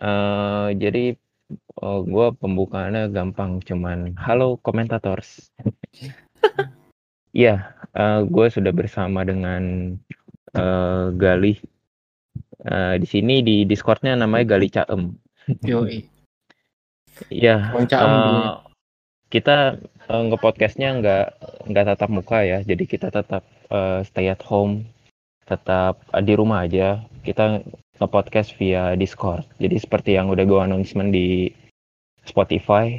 uh, jadi uh, gue pembukaannya gampang, cuman halo komentators. Iya, uh, gue sudah bersama dengan uh, Galih. Uh, di sini di Discordnya namanya Gali Caem. Yoi. Ya. uh, kita uh, nge-podcastnya nggak nggak tatap muka ya, jadi kita tetap uh, stay at home, tetap di rumah aja. Kita nge-podcast via Discord. Jadi seperti yang udah gue announcement di Spotify,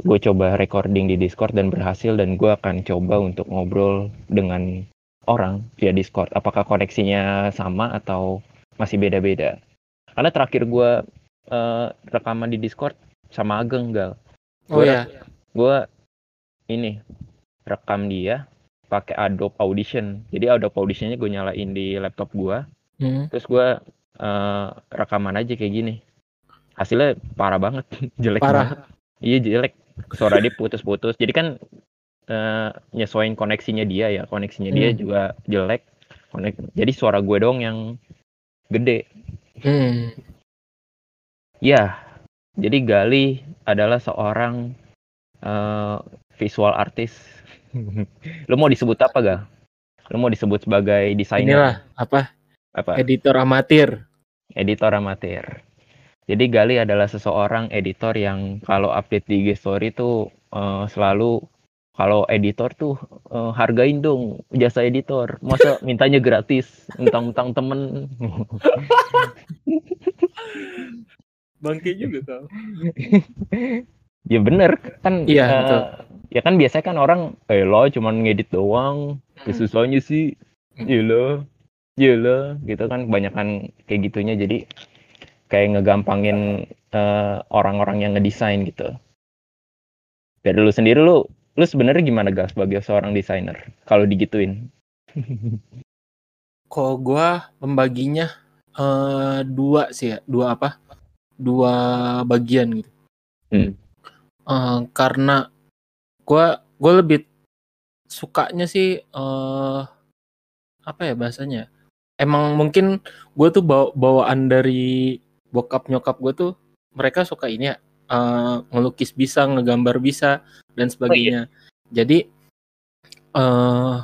gue coba recording di Discord dan berhasil dan gue akan coba untuk ngobrol dengan orang via Discord. Apakah koneksinya sama atau masih beda-beda? Karena terakhir gue uh, rekaman di Discord sama Ageng gal. Oh Gua ya. gue ini rekam dia pakai Adobe Audition. Jadi Adobe Auditionnya gue nyalain di laptop gue. Hmm. Terus gue uh, rekaman aja kayak gini. Hasilnya parah banget, jelek banget. Parah. Iya jelek. Suara dia putus-putus. Jadi kan eh, nyesuaiin koneksinya dia ya. Koneksinya dia Hmm. juga jelek. Konek jadi suara gue dong yang gede. Hmm. Ya. Jadi Gali adalah seorang eh, visual artist. Lo mau disebut apa gal? Lo mau disebut sebagai desainer? Inilah apa? Apa? Editor amatir. editor amatir. Jadi Gali adalah seseorang editor yang kalau update di IG story tuh eh, selalu kalau editor tuh eh, hargain dong jasa editor. Masa mintanya gratis, mentang-mentang temen. Bangke juga kau. ya bener kan. Iya, betul. Ya kan biasanya kan orang, eh lo cuman ngedit doang. Ya susahnya sih, iya lo, iya lo, gitu kan. Kebanyakan kayak gitunya jadi kayak ngegampangin eh, orang-orang yang ngedesain gitu. Dari lu sendiri lu lu sebenarnya gimana gas sebagai seorang desainer kalau digituin? Kok gua membaginya eh dua sih ya, dua apa? Dua bagian gitu. Hmm. Eh, karena gua gua lebih sukanya sih eh apa ya bahasanya? Emang mungkin gue tuh bawa bawaan dari bokap nyokap gue tuh mereka suka ini ya eh, ngelukis bisa, ngegambar bisa dan sebagainya. Jadi eh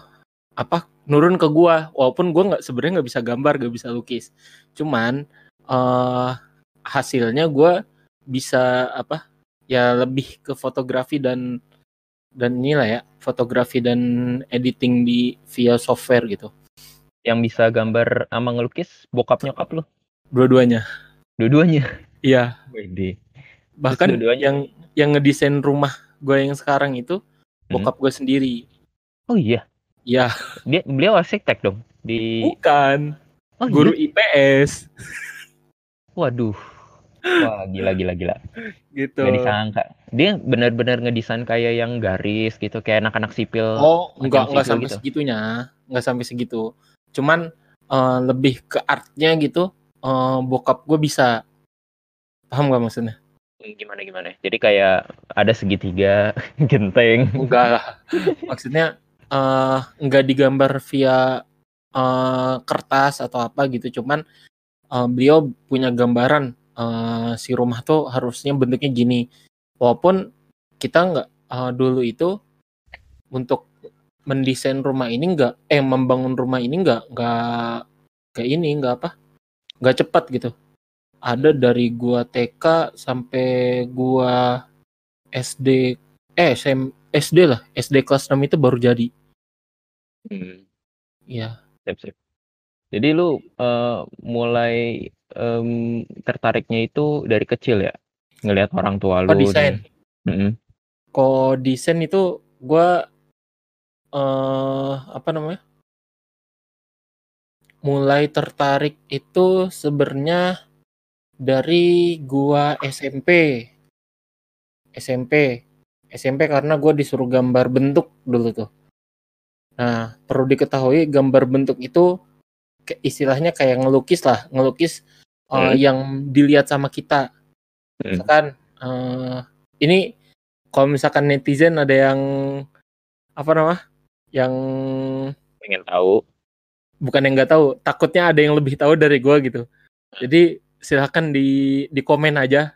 apa nurun ke gua walaupun gua nggak sebenarnya nggak bisa gambar, nggak bisa lukis. Cuman eh hasilnya gua bisa apa ya lebih ke fotografi dan dan inilah ya fotografi dan editing di via software gitu Yang bisa gambar sama ngelukis bokap nyokap lu? dua-duanya Dua-duanya. iya Wede. bahkan dua-duanya? yang yang ngedesain rumah gue yang sekarang itu Hmm. bokap gue sendiri Oh iya, ya dia beliau arsitek dong di bukan Oh guru iya? IPS Waduh. Wah, gila gila gila. gitu Gak disangka. Dia benar-benar ngedesain kayak yang garis gitu, kayak anak-anak sipil. oh enggak enggak sampai gitu. segitunya enggak sampai segitu cuman eh, lebih ke artnya gitu eh, bokap gue bisa. Paham gak maksudnya? Gimana gimana? Jadi kayak ada segitiga, genteng. enggak lah. Maksudnya eh enggak digambar via eh, kertas atau apa gitu. Cuman eh, beliau punya gambaran eh, si rumah tuh harusnya bentuknya gini. Walaupun kita enggak eh, dulu itu untuk mendesain rumah ini enggak eh membangun rumah ini enggak enggak kayak ini enggak apa enggak cepat gitu ada dari gua TK sampai gua SD eh SM, SD lah SD kelas 6 itu baru jadi Hmm, Iya sip, sip. Jadi lu eh, mulai em, tertariknya itu dari kecil ya? Ngelihat orang tua lu. Desain. dan- Mm-mm. Kok desain itu gua eh apa namanya? Mulai tertarik itu sebenarnya dari gua SMP. SMP. SMP karena gua disuruh gambar bentuk dulu tuh. Nah, perlu diketahui gambar bentuk itu istilahnya kayak ngelukis lah, ngelukis eh, Hmm. yang dilihat sama kita. Hmm. Misalkan eh, ini kalau misalkan netizen ada yang apa nama? Yang Pengen tahu. bukan yang nggak tahu, takutnya ada yang lebih tahu dari gua gitu. Jadi silakan di di komen aja.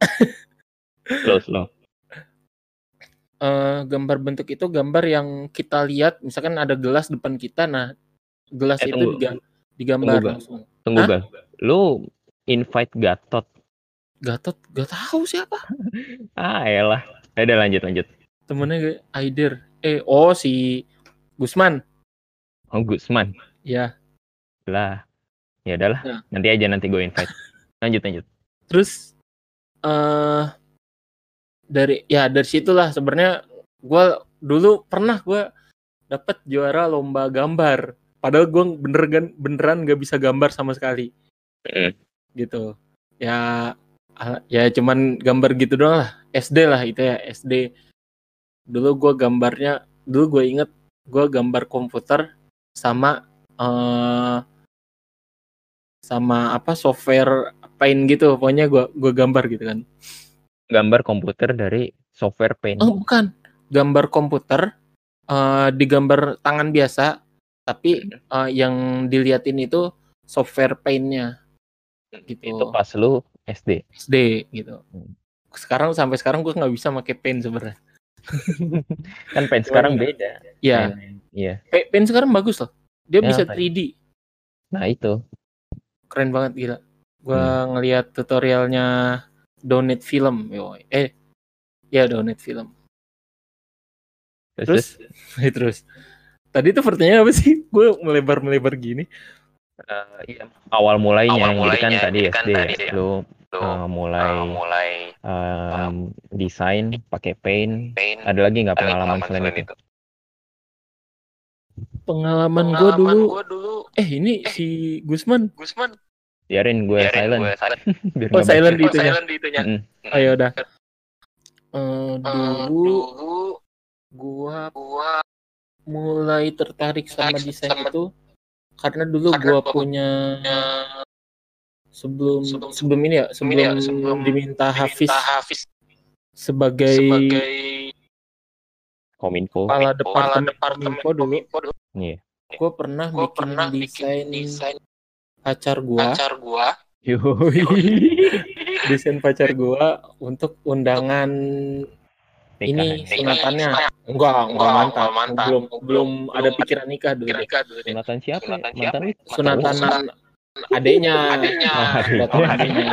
Slow slow. Eh, gambar bentuk itu gambar yang kita lihat misalkan ada gelas depan kita nah gelas Eh, itu tunggu. digambar Tunggu, langsung. Tunggu Hah? gal lu invite Gatot. Gatot? Gak tahu siapa. Ah elah udah lanjut lanjut temennya Aider eh oh si Gusman. Oh Gusman. Ya. Lah ya udahlah. Nah. nanti aja nanti gue invite. Lanjut lanjut. Terus eh dari ya dari situlah sebenarnya gue dulu pernah gue dapet juara lomba gambar. Padahal gue bener beneran gak bisa gambar sama sekali. Hmm. gitu. Ya ya cuman gambar gitu doang lah. SD lah itu ya SD dulu gue gambarnya dulu gue inget gue gambar komputer sama eh sama apa software paint gitu. Pokoknya gue gue gambar gitu kan. Gambar komputer dari software paint. Oh bukan. Gambar komputer eh digambar tangan biasa tapi eh, yang diliatin itu software paintnya. Gitu. Itu pas lu SD SD gitu. Hmm. sekarang sampai sekarang gue nggak bisa pakai paint sebenarnya kan paint sekarang beda. Ya Paint- iya. Pa- paint sekarang bagus loh. Dia Ya, bisa paint. 3D nah itu. Keren banget gila. Gue Hmm. ngelihat tutorialnya donate film yo eh ya donate film. Terus, terus? terus? Tadi tuh pertanyaan apa sih? Gue melebar melebar gini. Eh, iya, awal mulainya. Awal kan mulainya, tadi jadi kan SD tadi ya. ya. lu Lu eh, mulai uh, mulai em, desain pakai paint. paint. Ada lagi nggak ada pengalaman selain itu? Pengalaman gue dulu. Gua dulu. Eh ini si Gusman. Gusman. Biarin gue biarin silent. gue silent. Biar Oh, silent baca. oh, itunya. silent di itunya ayo udah. Eh, Eh, dulu dulu gua gua mulai tertarik sama desain sama- itu karena dulu Karena gua gua punya eh, sebelum sebelum- sebelum ini ya sebelum, ini ya, sebelum diminta Hafiz diminta Hafiz sebagai, sebagai kominfo kepala departemen departemen Kominfo dulu iya gua pernah gua bikin pernah desain bikin desain pacar gua pacar gua Yoi. desain pacar gua untuk undangan Nikah ini ya. sunatannya Nikah. enggak enggak enggak mantan. belum Belum- belum ada pikiran nikah dulu deh. kira-kira dulu sunatan siapa? Sunatan sunatan Sunatan adeknya. Adiknya Oh, adiknya. adeknya.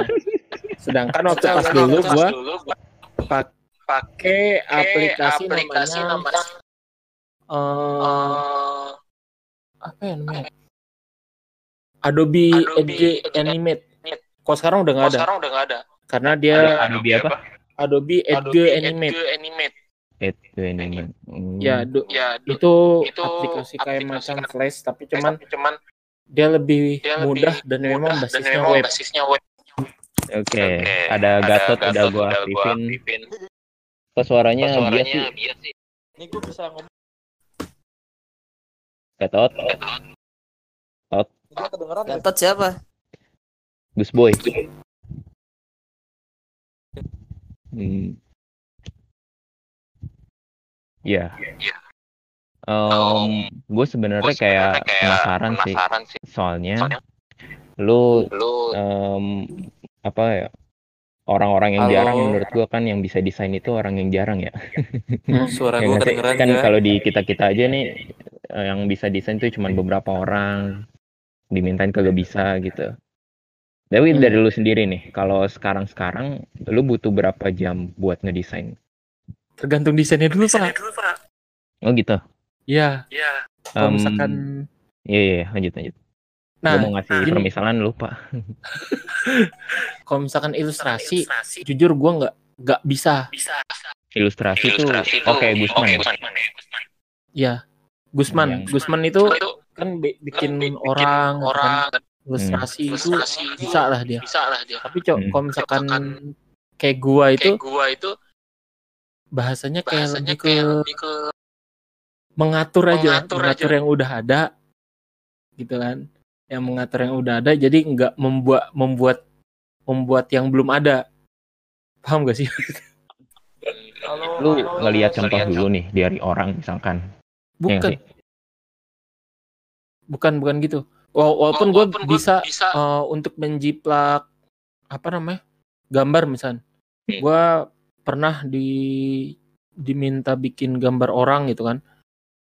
Sedangkan waktu pas dulu gua pakai aplikasi, aplikasi namanya namanya eh, eh, apa ya namanya? Adobe, Adobe Edge Animate. Kok sekarang udah nggak oh, ada? sekarang udah nggak ada? Karena dia Adobe apa? Adobe Edge Adobe Animate. Edge Animate. Itu ini. Hmm. ya do- ya du- itu, itu aplikasi kayak aplikasi macam Flash tapi cuman tapi cuman dia lebih dia lebih mudah dan memang mudah dan basisnya memang web basisnya web Oke, Oke, ada Gatot udah gua aktifin. Kok suaranya Kok bias sih? suaranya bias sih. ini gue bisa ngomong Gatot, Gatot siapa? Gus Boy. Hmm. Ya. Iya. Em, gue sebenarnya Gua kayak sebenarnya kayak penasaran sih, penasaran sih. soalnya Soalnya lu lu em, apa ya orang-orang yang Halo. jarang menurut gua kan yang bisa desain itu orang yang jarang ya. Suara Ya gue sih? kedengeran kan gak? kalau di kita kita aja nih eh, yang bisa desain tuh cuma beberapa orang dimintain kagak bisa gitu. Tapi Hmm. dari lu sendiri nih, kalau sekarang-sekarang lu butuh berapa jam buat ngedesain? tergantung desainnya dulu pak Oh gitu. Ya ya kalau Em, misalkan Iya iya lanjut lanjut. nah Gua mau ngasih gini. permisalan lupa. kalau misalkan ilustrasi jujur gua nggak nggak bisa bisa Ilustrasi, tuh Ilustrasi oke tuh- Gusman. oke, ya? Gusman. ya Gusman Yang- Gusman itu kan bi- bikin kan bikin orang gitu kan. orang ilustrasi itu ilustrasi itu bisa lah dia bisa lah dia tapi cok Hmm. kalau misalkan Misalkan kayak gua itu kayak gua itu bahasanya kayak bahasanya lebih ke kayak lebih ke mengatur aja Mengatur mengatur aja. yang udah ada gitu kan. Yang mengatur yang udah ada jadi nggak membuat membuat membuat yang belum ada. Paham gak sih? Lu ngelihat contoh dulu nih dari orang misalkan. Ya nggak bukan. sih? bukan bukan gitu. Wa- walaupun gue bisa, bisa. eh, untuk menjiplak apa namanya gambar misal. Hmm. gue pernah di diminta bikin gambar orang gitu kan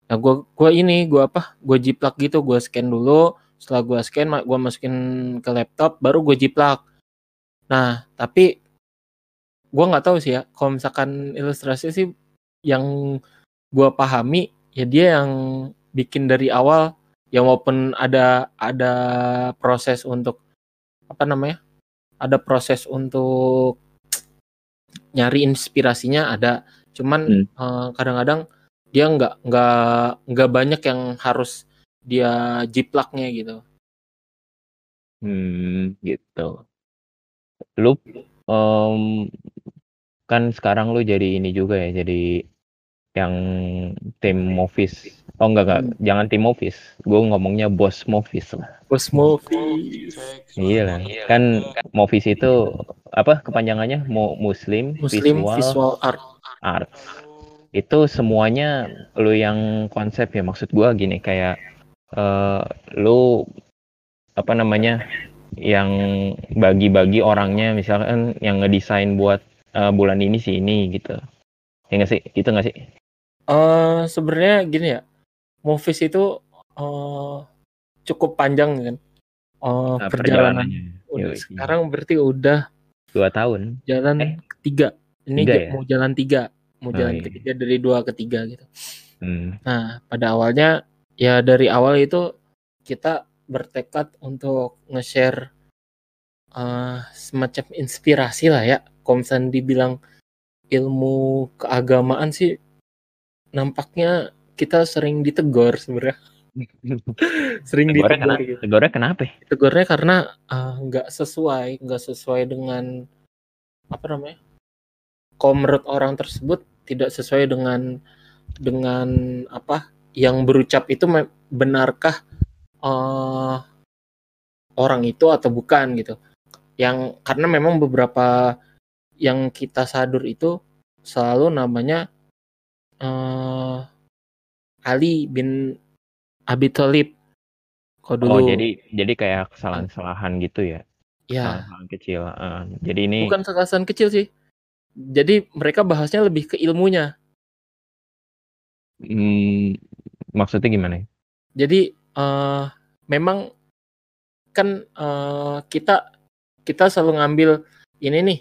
nah gue gua ini gue apa gue jiplak gitu gue scan dulu setelah gue scan gue masukin ke laptop baru gue jiplak nah tapi gue nggak tahu sih ya kalau misalkan ilustrasi sih yang gue pahami ya dia yang bikin dari awal ya walaupun ada ada proses untuk apa namanya ada proses untuk nyari inspirasinya ada cuman Hmm. eh, kadang-kadang dia nggak nggak nggak banyak yang harus dia jiplaknya gitu Hmm, gitu. Lu em, kan sekarang lu jadi ini juga ya, jadi yang tim Movies. Oh enggak enggak, jangan tim Movies. Gue ngomongnya bos Movies lah. Bos movie Iya lah. Kan Movies itu apa kepanjangannya? Mo Muslim, Muslim Visual, visual art Arts. Itu semuanya lu yang konsep ya. Maksud gua gini kayak eh lu apa namanya? yang bagi-bagi orangnya misalkan yang ngedesain buat eh, bulan ini sih ini gitu. Ya nggak sih? Gitu nggak sih? eh sebenarnya gini ya movies itu eh cukup panjang kan Eh Nah, perjalanan perjalanannya. udah, Yoi. sekarang berarti udah dua tahun. jalan Eh, ketiga ini tiga ya? mau jalan tiga mau Oh, jalan iya. ketiga dari dua ke tiga gitu Hmm. nah pada awalnya ya dari awal itu kita bertekad untuk nge-share eh, semacam inspirasi lah ya misalnya dibilang ilmu keagamaan sih nampaknya kita sering ditegur sebenarnya sering Tegornya ditegur kenapa? gitu. Tegornya kenapa? ya? Tegurnya karena eh, nggak sesuai, nggak sesuai dengan apa namanya? Kalau menurut orang tersebut tidak sesuai dengan dengan apa yang berucap itu benarkah eh, orang itu atau bukan gitu. Yang karena memang beberapa yang kita sadur itu selalu namanya eh Ali bin Abi Thalib. Kalau dulu Oh, jadi jadi kayak kesalahan-kesalahan gitu ya. ya Kesalahan kecil. eh. jadi ini bukan kesalahan kecil sih. Jadi mereka bahasnya lebih ke ilmunya. hmm, maksudnya gimana? Jadi eh memang kan eh, kita kita selalu ngambil ini nih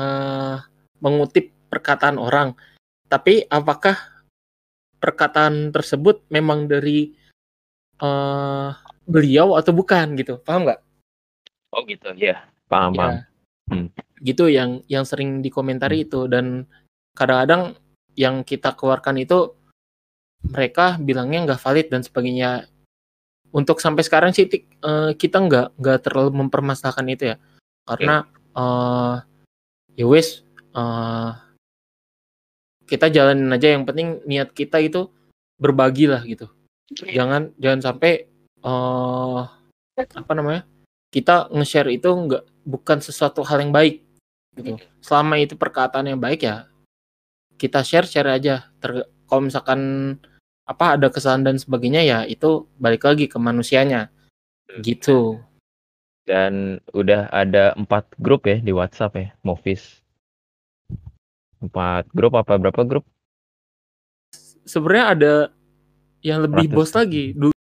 eh mengutip perkataan orang. Tapi apakah perkataan tersebut memang dari eh beliau atau bukan gitu? Paham nggak? Oh gitu, ya. Paham, paham. Ya. Hmm. Gitu yang yang sering dikomentari itu. Dan kadang-kadang yang kita keluarkan itu mereka bilangnya nggak valid dan sebagainya. Untuk sampai sekarang sih Tik, eh, kita nggak nggak terlalu mempermasalahkan itu ya, karena eh ya wes eh, kita jalanin aja. Yang penting niat kita itu berbagi lah gitu. Jangan jangan sampai eh apa namanya kita nge-share itu nggak bukan sesuatu hal yang baik gitu. Selama itu perkataan yang baik ya kita share share aja. Ter- kalau misalkan apa ada kesalahan dan sebagainya ya itu balik lagi ke manusianya gitu. Dan udah ada empat grup ya di WhatsApp ya, Movies. Empat grup apa berapa grup? Sebenarnya ada yang lebih 100. bos lagi. Dulu